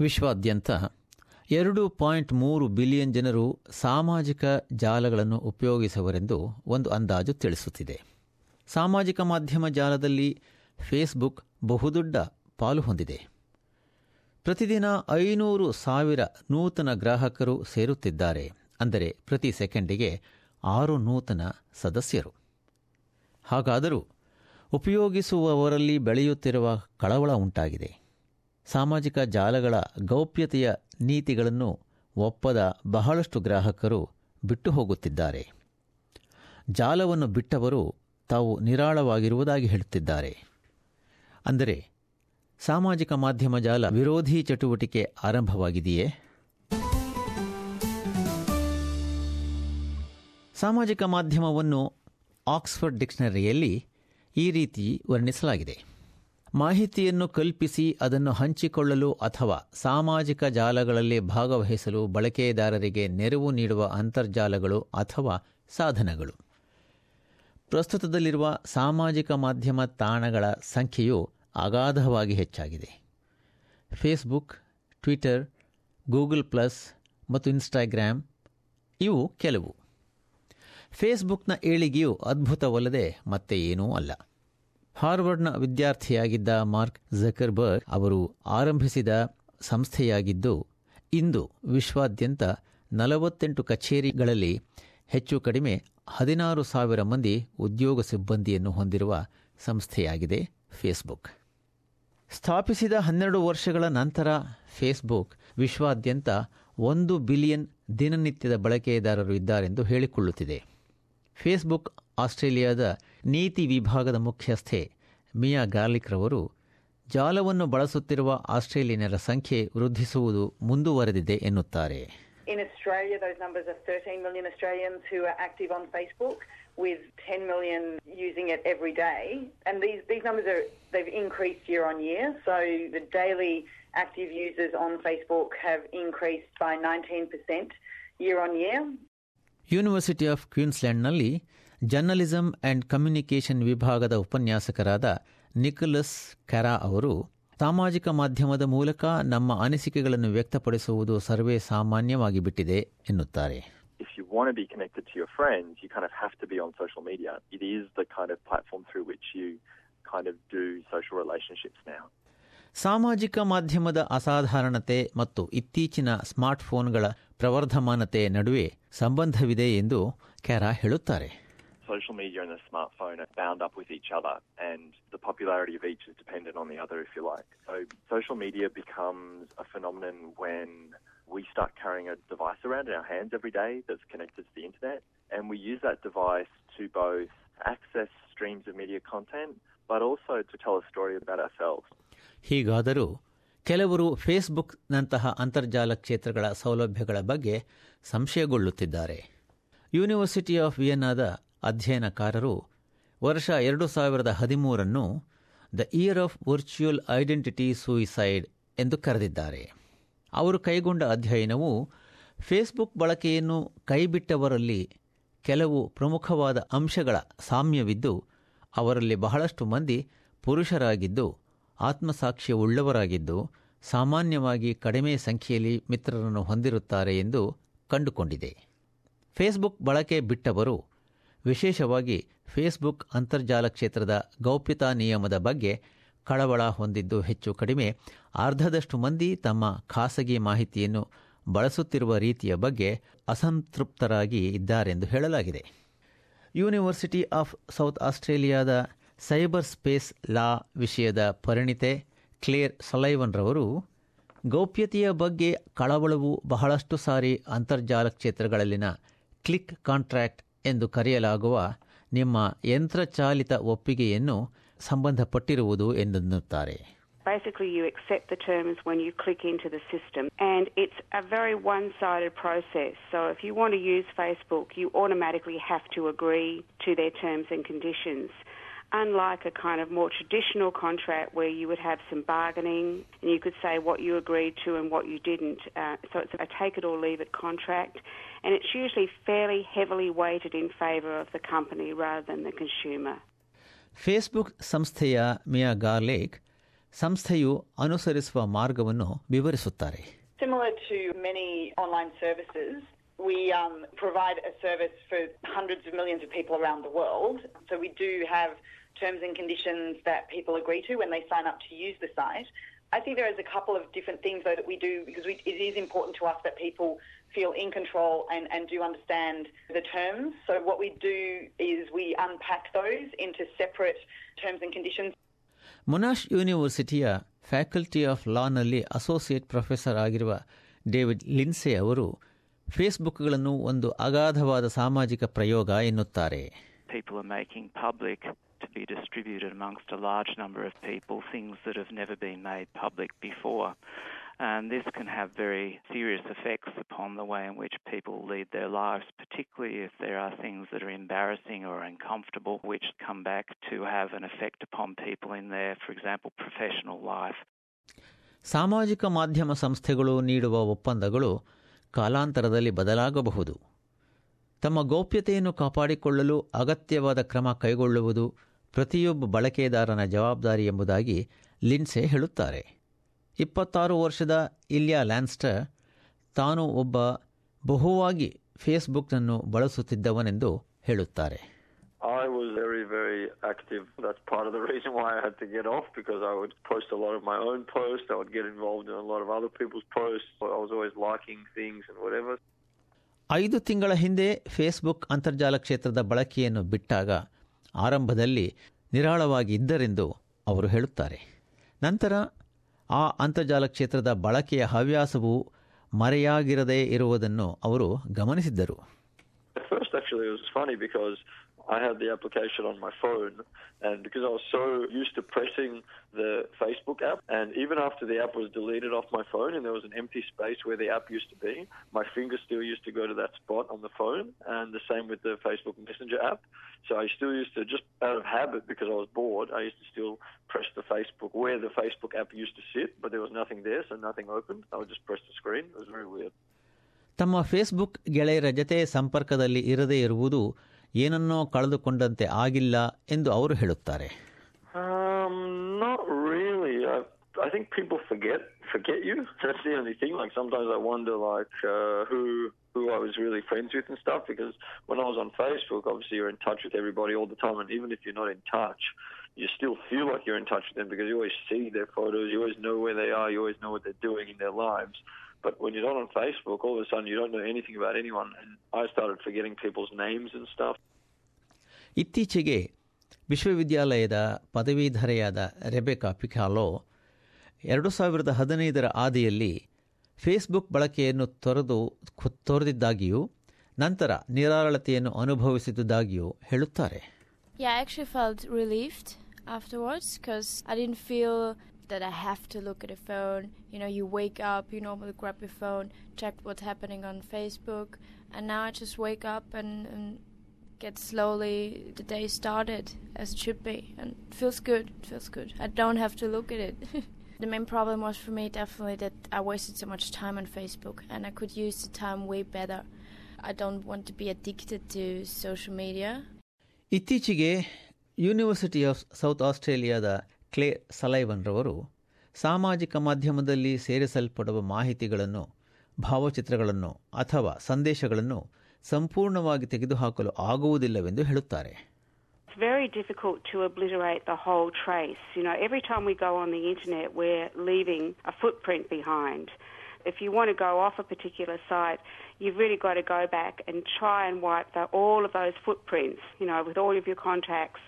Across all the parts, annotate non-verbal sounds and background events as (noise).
ವಿಶ್ವಾದ್ಯಂತ. ಎರಡು ಪಾಯಿಂಟ್ ಮೂರು ಬಿಲಿಯನ್ ಜನರು ಸಾಮಾಜಿಕ ಜಾಲಗಳನ್ನು ಉಪಯೋಗಿಸುವರೆಂದು ಒಂದು ಅಂದಾಜು ತಿಳಿಸುತ್ತಿದೆ. ಸಾಮಾಜಿಕ ಮಾಧ್ಯಮ ಜಾಲದಲ್ಲಿ ಫೇಸ್ಬುಕ್ ಬಹುದೊಡ್ಡ ಪಾಲು ಹೊಂದಿದೆ. ಪ್ರತಿದಿನ ಐನೂರು ಸಾವಿರ ನೂತನ ಗ್ರಾಹಕರು ಸೇರುತ್ತಿದ್ದಾರೆ, ಅಂದರೆ ಪ್ರತಿ ಸೆಕೆಂಡಿಗೆ ಆರು ನೂತನ ಸದಸ್ಯರು. ಹಾಗಾದರೂ ಉಪಯೋಗಿಸುವವರಲ್ಲಿ ಬೆಳೆಯುತ್ತಿರುವ ಕಳವಳ ಉಂಟಾಗಿದೆ. ಸಾಮಾಜಿಕ ಜಾಲಗಳ ಗೌಪ್ಯತೆಯ ನೀತಿಗಳನ್ನು ಒಪ್ಪದ ಬಹಳಷ್ಟು ಗ್ರಾಹಕರು ಬಿಟ್ಟು ಹೋಗುತ್ತಿದ್ದಾರೆ ಜಾಲವನ್ನು ಬಿಟ್ಟವರು ತಾವು ನಿರಾಳವಾಗಿರುವುದಾಗಿ ಹೇಳುತ್ತಿದ್ದಾರೆ. ಅಂದರೆ, ಸಾಮಾಜಿಕ ಮಾಧ್ಯಮ ಜಾಲ ವಿರೋಧಿ ಚಟುವಟಿಕೆ ಆರಂಭವಾಗಿದೆಯೇ? ಸಾಮಾಜಿಕ ಮಾಧ್ಯಮವನ್ನು ಆಕ್ಸ್ಫರ್ಡ್ ಡಿಕ್ಷನರಿಯಲ್ಲಿ ಈ ರೀತಿ ವರ್ಣಿಸಲಾಗಿದೆ. ಮಾಹಿತಿಯನ್ನು ಕಲ್ಪಿಸಿ ಅದನ್ನು ಹಂಚಿಕೊಳ್ಳಲು ಅಥವಾ ಸಾಮಾಜಿಕ ಜಾಲಗಳಲ್ಲಿ ಭಾಗವಹಿಸಲು ಬಳಕೆದಾರರಿಗೆ ನೆರವು ನೀಡುವ ಅಂತರ್ಜಾಲಗಳು ಅಥವಾ ಸಾಧನಗಳು. ಪ್ರಸ್ತುತದಲ್ಲಿರುವ ಸಾಮಾಜಿಕ ಮಾಧ್ಯಮ ತಾಣಗಳ ಸಂಖ್ಯೆಯು ಅಗಾಧವಾಗಿ ಹೆಚ್ಚಾಗಿದೆ. ಫೇಸ್ಬುಕ್ ಟ್ವಿಟರ್ ಗೂಗಲ್ ಪ್ಲಸ್ ಮತ್ತು ಇನ್ಸ್ಟಾಗ್ರಾಮ್ ಇವು ಕೆಲವು. ಫೇಸ್ಬುಕ್ನ ಏಳಿಗೆಯು ಅದ್ಭುತವಲ್ಲದೆ ಮತ್ತೆ ಏನೂ ಅಲ್ಲ. ಹಾರ್ವರ್ಡ್ನ ವಿದ್ಯಾರ್ಥಿಯಾಗಿದ್ದ ಮಾರ್ಕ್ ಝಕರ್ಬರ್ಗ್ ಅವರು ಆರಂಭಿಸಿದ ಸಂಸ್ಥೆಯಾಗಿದ್ದು, ಇಂದು ವಿಶ್ವಾದ್ಯಂತ ನಲವತ್ತೆಂಟು ಕಚೇರಿಗಳಲ್ಲಿ ಹೆಚ್ಚು ಕಡಿಮೆ ಹದಿನಾರು ಸಾವಿರ ಮಂದಿ ಉದ್ಯೋಗ ಸಿಬ್ಬಂದಿಯನ್ನು ಹೊಂದಿರುವ ಸಂಸ್ಥೆಯಾಗಿದೆ ಫೇಸ್ಬುಕ್. ಸ್ಥಾಪಿಸಿದ ಹನ್ನೆರಡು ವರ್ಷಗಳ ನಂತರ ಫೇಸ್ಬುಕ್ ವಿಶ್ವಾದ್ಯಂತ ಒಂದು ಬಿಲಿಯನ್ ದಿನನಿತ್ಯದ ಬಳಕೆದಾರರು ಇದ್ದಾರೆಂದು ಹೇಳಿಕೊಳ್ಳುತ್ತಿದೆ. ಫೇಸ್ಬುಕ್ ಆಸ್ಟ್ರೇಲಿಯಾದ ನೀತಿ ವಿಭಾಗದ ಮುಖ್ಯಸ್ಥೆ ಮಿಯಾ ಗಾರ್ಲಿಕ್ ರವರು ಜಾಲವನ್ನು ಬಳಸುತ್ತಿರುವ ಆಸ್ಟ್ರೇಲಿಯನ್ನರ ಸಂಖ್ಯೆ ವೃದ್ಧಿಸುವುದು ಮುಂದುವರೆದಿದೆ ಎನ್ನುತ್ತಾರೆ In Australia, those numbers are 13 million Australians who are active on Facebook, with 10 million using it every day. And these, these numbers are they've increased year on year. So the daily active users on Facebook have increased by 19% year on year. University of ಕ್ವೀನ್ಸ್ಲ್ಯಾಂಡ್ನಲ್ಲಿ journalism and communication ವಿಭಾಗದ ಉಪನ್ಯಾಸಕರಾದ Nicolas Kera ಅವರು ಸಾಮಾಜಿಕ ಮಾಧ್ಯಮದ ಮೂಲಕ ನಮ್ಮ ಅನಿಸಿಕೆಗಳನ್ನು ವ್ಯಕ್ತಪಡಿಸುವುದು ಸರ್ವೇ ಸಾಮಾನ್ಯವಾಗಿ ಬಿಟ್ಟಿದೆ ಎನ್ನುತ್ತಾರೆ if you want to be connected to your friends, you kind of have to be on social media. It is the kind of platform through which you kind of do social relationships now. ಸಾಮಾಜಿಕ ಮಾಧ್ಯಮದ ಅಸಾಧಾರಣತೆ ಮತ್ತು ಇತ್ತೀಚಿನ ಸ್ಮಾರ್ಟ್ಫೋನ್ಗಳ ಪ್ರವರ್ಧಮಾನತೆ ನಡುವೆ ಸಂಬಂಧವಿದೆ ಎಂದು ಕ್ಯಾರಾ ಹೇಳುತ್ತಾರೆ Social media and the smartphone are bound up with each other, and the popularity of each is dependent on the other, if you like. So, social media becomes a phenomenon when we start carrying a device around in our hands every day that's connected to the internet, and we use that device to both access streams of media content, but also to tell a story about ourselves. ಹೀಗಾದರೂ ಕೆಲವರು ಫೇಸ್ಬುಕ್ನಂತಹ ಅಂತರ್ಜಾಲ ಕ್ಷೇತ್ರಗಳ ಸೌಲಭ್ಯಗಳ ಬಗ್ಗೆ ಸಂಶಯಗೊಳ್ಳುತ್ತಿದ್ದಾರೆ university of ವಿಯನ್ನಾದ ಅಧ್ಯಯನಕಾರರು ವರ್ಷ ಎರಡು ಸಾವಿರದ ಹದಿಮೂರನ್ನು the year of virtual identity suicide ಎಂದು ಕರೆದಿದ್ದಾರೆ. ಅವರು ಕೈಗೊಂಡ ಅಧ್ಯಯನವು ಫೇಸ್ಬುಕ್ ಬಳಕೆಯನ್ನು ಕೈಬಿಟ್ಟವರಲ್ಲಿ ಕೆಲವು ಪ್ರಮುಖವಾದ ಅಂಶಗಳ ಸಾಮ್ಯವಿದ್ದು, ಅವರಲ್ಲಿ ಬಹಳಷ್ಟು ಮಂದಿ ಪುರುಷರಾಗಿದ್ದು, ಆತ್ಮಸಾಕ್ಷ್ಯವುಳ್ಳವರಾಗಿದ್ದು, ಸಾಮಾನ್ಯವಾಗಿ ಕಡಿಮೆ ಸಂಖ್ಯೆಯಲ್ಲಿ ಮಿತ್ರರನ್ನು ಹೊಂದಿರುತ್ತಾರೆ ಎಂದು ಕಂಡುಕೊಂಡಿದೆ. ಫೇಸ್ಬುಕ್ ಬಳಕೆ ಬಿಟ್ಟವರು ವಿಶೇಷವಾಗಿ ಫೇಸ್ಬುಕ್ ಅಂತರ್ಜಾಲ ಕ್ಷೇತ್ರದ ಗೌಪ್ಯತಾ ನಿಯಮದ ಬಗ್ಗೆ ಕಳವಳ ಹೊಂದಿದ್ದು ಹೆಚ್ಚು ಕಡಿಮೆ. ಅರ್ಧದಷ್ಟು ಮಂದಿ ತಮ್ಮ ಖಾಸಗಿ ಮಾಹಿತಿಯನ್ನು ಬಳಸುತ್ತಿರುವ ರೀತಿಯ ಬಗ್ಗೆ ಅಸಂತೃಪ್ತರಾಗಿ ಇದ್ದಾರೆಂದು ಹೇಳಲಾಗಿದೆ. ಯೂನಿವರ್ಸಿಟಿ ಆಫ್ ಸೌತ್ ಆಸ್ಟ್ರೇಲಿಯಾದ ಸೈಬರ್ ಸ್ಪೇಸ್ ಲಾ ವಿಷಯದ ಪರಿಣಿತೆ ಕ್ಲೇರ್ ಸಲೈವನ್ ರವರು, ಗೌಪ್ಯತೆಯ ಬಗ್ಗೆ ಕಳವಳವು ಬಹಳಷ್ಟು ಸಾರಿ ಅಂತರ್ಜಾಲ ಕ್ಷೇತ್ರಗಳಲ್ಲಿನ ಕ್ಲಿಕ್ ಕಾಂಟ್ರಾಕ್ಟ್ ಎಂದು ಕರೆಯಲಾಗುವ ನಿಮ್ಮ ಯಂತ್ರಚಾಲಿತ ಒಪ್ಪಿಗೆಯನ್ನು ಸಂಬಂಧಪಟ್ಟಿರುವುದು ಎಂದೆನ್ನುತ್ತಾರೆ Basically, you accept the terms when you click into the system, and it's a very one sided process. So, if you want to use Facebook, you automatically have to agree to their terms and conditions. Unlike a kind of more traditional contract where you would have some bargaining and you could say what you agreed to and what you didn't. Uh, so, it's a take it or leave it contract, and it's usually fairly heavily weighted in favour of the company rather than the consumer. Facebook ಸಂಸ್ಥೆಯ ಮಿಯಾ ಗಾರ್ಲೇಕ್ ಸಂಸ್ಥೆಯು ಅನುಸರಿಸುವ ಮಾರ್ಗವನ್ನು ವಿವರಿಸುತ್ತಾರೆ Similar to many online services, we um, provide a service for hundreds of millions of people around the world. So we do have terms and conditions that people agree to when they sign up to use the site. I think there is a couple of different things though that we do because we, it is important to us that people feel in control and, and do understand the terms. So what we do is we unpack those into separate terms and conditions. Monash ಯೂನಿವರ್ಸಿಟಿಯ faculty of ಲಾನಲ್ಲಿ associate professor ಆಗಿರುವ David ಲಿನ್ಸೆ ಅವರು ಫೇಸ್ಬುಕ್ಗಳನ್ನು ಒಂದು ಅಗಾಧವಾದ ಸಾಮಾಜಿಕ ಪ್ರಯೋಗ ಎನ್ನುತ್ತಾರೆ people are making public to be distributed amongst a large number of people, things that have never been made public before. And this can have very serious effects upon the way in which people lead their lives, particularly if there are things that are embarrassing or uncomfortable, which come back to have an effect upon people in their, for example, professional life. ಸಾಮಾಜಿಕ ಮಾಧ್ಯಮ ಸಂಸ್ಥೆಗಳು ನೀಡುವ ಒಪ್ಪಂದಗಳು ಕಾಲಾಂತರದಲ್ಲಿ ಬದಲಾಗಬಹುದು. ತಮ್ಮ ಗೌಪ್ಯತೆಯನ್ನು ಕಾಪಾಡಿಕೊಳ್ಳಲು ಅಗತ್ಯವಾದ ಕ್ರಮ ಕೈಗೊಳ್ಳುವುದು ಪ್ರತಿಯೊಬ್ಬ ಬಳಕೆದಾರನ ಜವಾಬ್ದಾರಿ ಎಂಬುದಾಗಿ ಲಿನ್ಸೆ ಹೇಳುತ್ತಾರೆ. ಇಪ್ಪತ್ತಾರು ವರ್ಷದ ಇಲ್ಯಾ ಲ್ಯಾನ್ಸ್ಟರ್ ತಾನು ಒಬ್ಬ ಬಹುವಾಗಿ ಫೇಸ್ಬುಕ್ನನ್ನು ಬಳಸುತ್ತಿದ್ದವನೆಂದು ಹೇಳುತ್ತಾರೆ I was very, very active. That's part of the reason why I had to get off because I would post a lot of my own posts. I would get involved in a lot of other people's posts. I was always liking things and whatever. ಐದು ತಿಂಗಳ ಹಿಂದೆ Facebook ಅಂತರ್ಜಾಲ ಕ್ಷೇತ್ರದ ಬಳಕೆಯನ್ನು ಬಿಟ್ಟಾಗ ಆರಂಭದಲ್ಲಿ ನಿರಾಳವಾಗಿ ಇದ್ದರೆಂದು ಅವರು ಹೇಳುತ್ತಾರೆ ನಂತರ ಆ ಅಂತರ್ಜಾಲ ಕ್ಷೇತ್ರದ ಬಳಕೆಯ ಹವ್ಯಾಸವು ಮರೆಯಾಗಿರದೇ ಇರುವುದನ್ನು ಅವರು ಗಮನಿಸಿದ್ದರು At first, actually, it was funny because I had the application on my phone, and because I was so used to pressing the Facebook app, and even after the app was deleted off my phone and there was an empty space where the app used to be, my finger still used to go to that spot on the phone, and the same with the Facebook Messenger app. So I still used to, just out of habit, because I was bored, I used to still press the Facebook where the Facebook app used to sit, but there was nothing there, so nothing opened. I would just press the screen. It was very weird. ತಮ್ಮ Facebook ಗೆಳೆಯರ ಜತೆ ಸಂಪರ್ಕದಲ್ಲಿ ಇರದೇ ಇರುವುದು ಏನನ್ನೋ ಕಳೆದುಕೊಂಡಂತೆ ಆಗಿಲ್ಲ ಎಂದು ಅವರು ಹೇಳುತ್ತಾರೆ Um, not really. I, I think people forget forget you. That's the only thing. Like sometimes I wonder, like uh, who who I was really friends with and stuff. Because when I was on Facebook, obviously you're in touch with everybody all the time, and even if you're not in touch, you still feel like you're in touch with them because you always see their photos, you always know where they are, you always know what they're doing in their lives. But when you're not on Facebook, all of a sudden you don't know anything about anyone, and I started forgetting people's names and stuff. ಇತ್ತೀಚೆಗೆ ವಿಶ್ವವಿದ್ಯಾಲಯದ ಪದವೀಧರೆಯಾದ Rebecca ಪಿಕಾಲೋ ಎರಡು ಸಾವಿರದ ಹದಿನೈದರ ಆದಿಯಲ್ಲಿ Facebook ಬಳಕೆಯನ್ನು ತೊರೆದು ತೊರೆದಿದ್ದಾಗಿಯೂ ನಂತರ ನಿರಾಳತೆಯನ್ನು ಅನುಭವಿಸಿದುದಾಗಿಯೂ ಹೇಳುತ್ತಾರೆ Yeah, I actually felt relieved afterwards because I didn't feel that I have to look at a phone. You know, you wake up, you normally grab your phone, check what's happening on Facebook, and now I just wake up and, and get slowly the day started as it should be, and it feels good. It feels good. I don't have to look at it. (laughs) the main problem was for me definitely that I wasted so much time on Facebook, and I could use the time way better. I don't want to be addicted to social media. ಇತ್ತೀಚೆಗೆ university of south ಆಸ್ಟ್ರೇಲಿಯಾದ clay ಸಲೈವನ್ರವರು ಸಾಮಾಜಿಕ ಮಾಧ್ಯಮದಲ್ಲಿ ಸೇರಿಸಲ್ಪಡುವ ಮಾಹಿತಿಗಳನ್ನು ಭಾವಚಿತ್ರಗಳನ್ನು ಅಥವಾ ಸಂದೇಶಗಳನ್ನು ಸಂಪೂರ್ಣವಾಗಿ ತೆಗೆದುಹಾಕಲು ಆಗುವುದಿಲ್ಲವೆಂದು ಹೇಳುತ್ತಾರೆ It's very difficult to obliterate the whole trace. You know, every time we go on the internet, we're leaving a footprint behind. If you want to go off a particular site, you've really got to go back and try and wipe the, all of those footprints, you know, with all of your contacts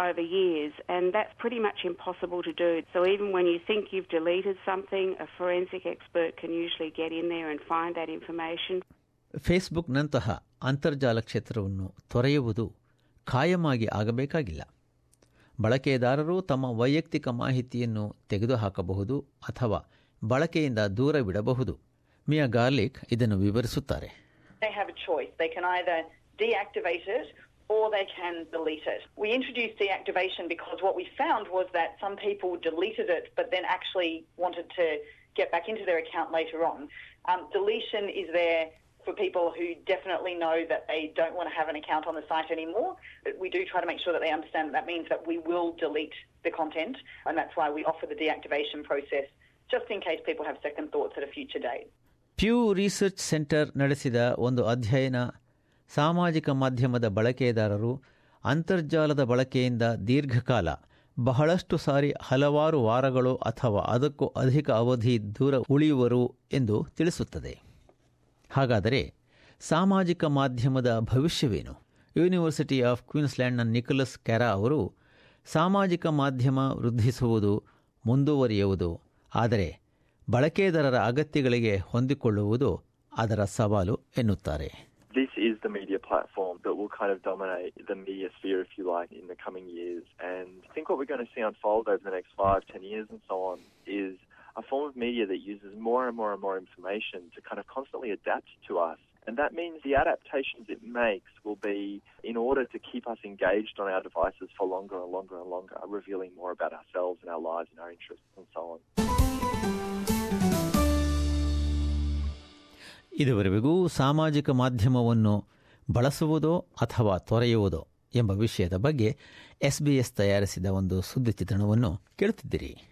over years, and that's pretty much impossible to do. So even when you think you've deleted something, a forensic expert can usually get in there and find that information. ಫೇಸ್ಬುಕ್ನಂತಹ ಅಂತರ್ಜಾಲ ಕ್ಷೇತ್ರವನ್ನು ತೊರೆಯುವುದು ಖಾಯಮಾಗಿ ಆಗಬೇಕಾಗಿಲ್ಲ ಬಳಕೆದಾರರು ತಮ್ಮ ವೈಯಕ್ತಿಕ ಮಾಹಿತಿಯನ್ನು ತೆಗೆದುಹಾಕಬಹುದು ಅಥವಾ ಬಳಕೆಯಿಂದ ದೂರವಿಡಬಹುದು Miya garlic ಇದನ್ನು ವಿವರಿಸುತ್ತಾರೆ They have a choice. They can either deactivate it or they can delete it. We introduced deactivation because what we found was that some people deleted it but then actually wanted to get back into their account later on. Um, deletion is there for people who definitely know that they don't want to have an account on the site anymore. But we do try to make sure that they understand that, that means that we will delete the content, and that's why we offer the deactivation process just in case people have second thoughts at a future date. Pew research centre ನಡೆಸಿದ ಒಂದು ಅಧ್ಯಯನ ಸಾಮಾಜಿಕ ಮಾಧ್ಯಮದ ಬಳಕೆದಾರರು ಅಂತರ್ಜಾಲದ ಬಳಕೆಯಿಂದ ದೀರ್ಘಕಾಲ, ಬಹಳಷ್ಟು ಸಾರಿ ಹಲವಾರು ವಾರಗಳು ಅಥವಾ ಅದಕ್ಕೂ ಅಧಿಕ ಅವಧಿ ದೂರ ಉಳಿಯುವರು ಎಂದು ತಿಳಿಸುತ್ತದೆ. ಹಾಗಾದರೆ ಸಾಮಾಜಿಕ ಮಾಧ್ಯಮದ ಭವಿಷ್ಯವೇನು? ಯೂನಿವರ್ಸಿಟಿ ಆಫ್ ಕ್ವೀನ್ಸ್ಲ್ಯಾಂಡ್ನ ನಿಕೋಲಸ್ ಕ್ಯಾರಾ ಅವರು ಸಾಮಾಜಿಕ ಮಾಧ್ಯಮ ವೃದ್ಧಿಸುವುದು, ಮುಂದುವರಿಯುವುದು, ಆದರೆ ಬಳಕೆದಾರರ ಅಗತ್ಯಗಳಿಗೆ ಹೊಂದಿಕೊಳ್ಳುವುದು ಅದರ ಸವಾಲು ಎನ್ನುತ್ತಾರೆ. Is the media platform that will kind of dominate the media sphere, if you like, in the coming years. And I think what we're going to see unfold over the next five, ten years and so on is a form of media that uses more and more and more information to kind of constantly adapt to us. And that means the adaptations it makes will be in order to keep us engaged on our devices for longer and longer and longer, revealing more about ourselves and our lives and our interests and so on. ಇದುವರೆಗೂ ಸಾಮಾಜಿಕ ಮಾಧ್ಯಮವನ್ನು ಬಳಸುವುದೋ ಅಥವಾ ತೊರೆಯುವುದೋ ಎಂಬ ವಿಷಯದ ಬಗ್ಗೆ SBS ತಯಾರಿಸಿದ ಒಂದು ಸುದ್ದಿ ಚಿತ್ರಣವನ್ನು ಕೇಳುತ್ತಿದ್ದಿರಿ.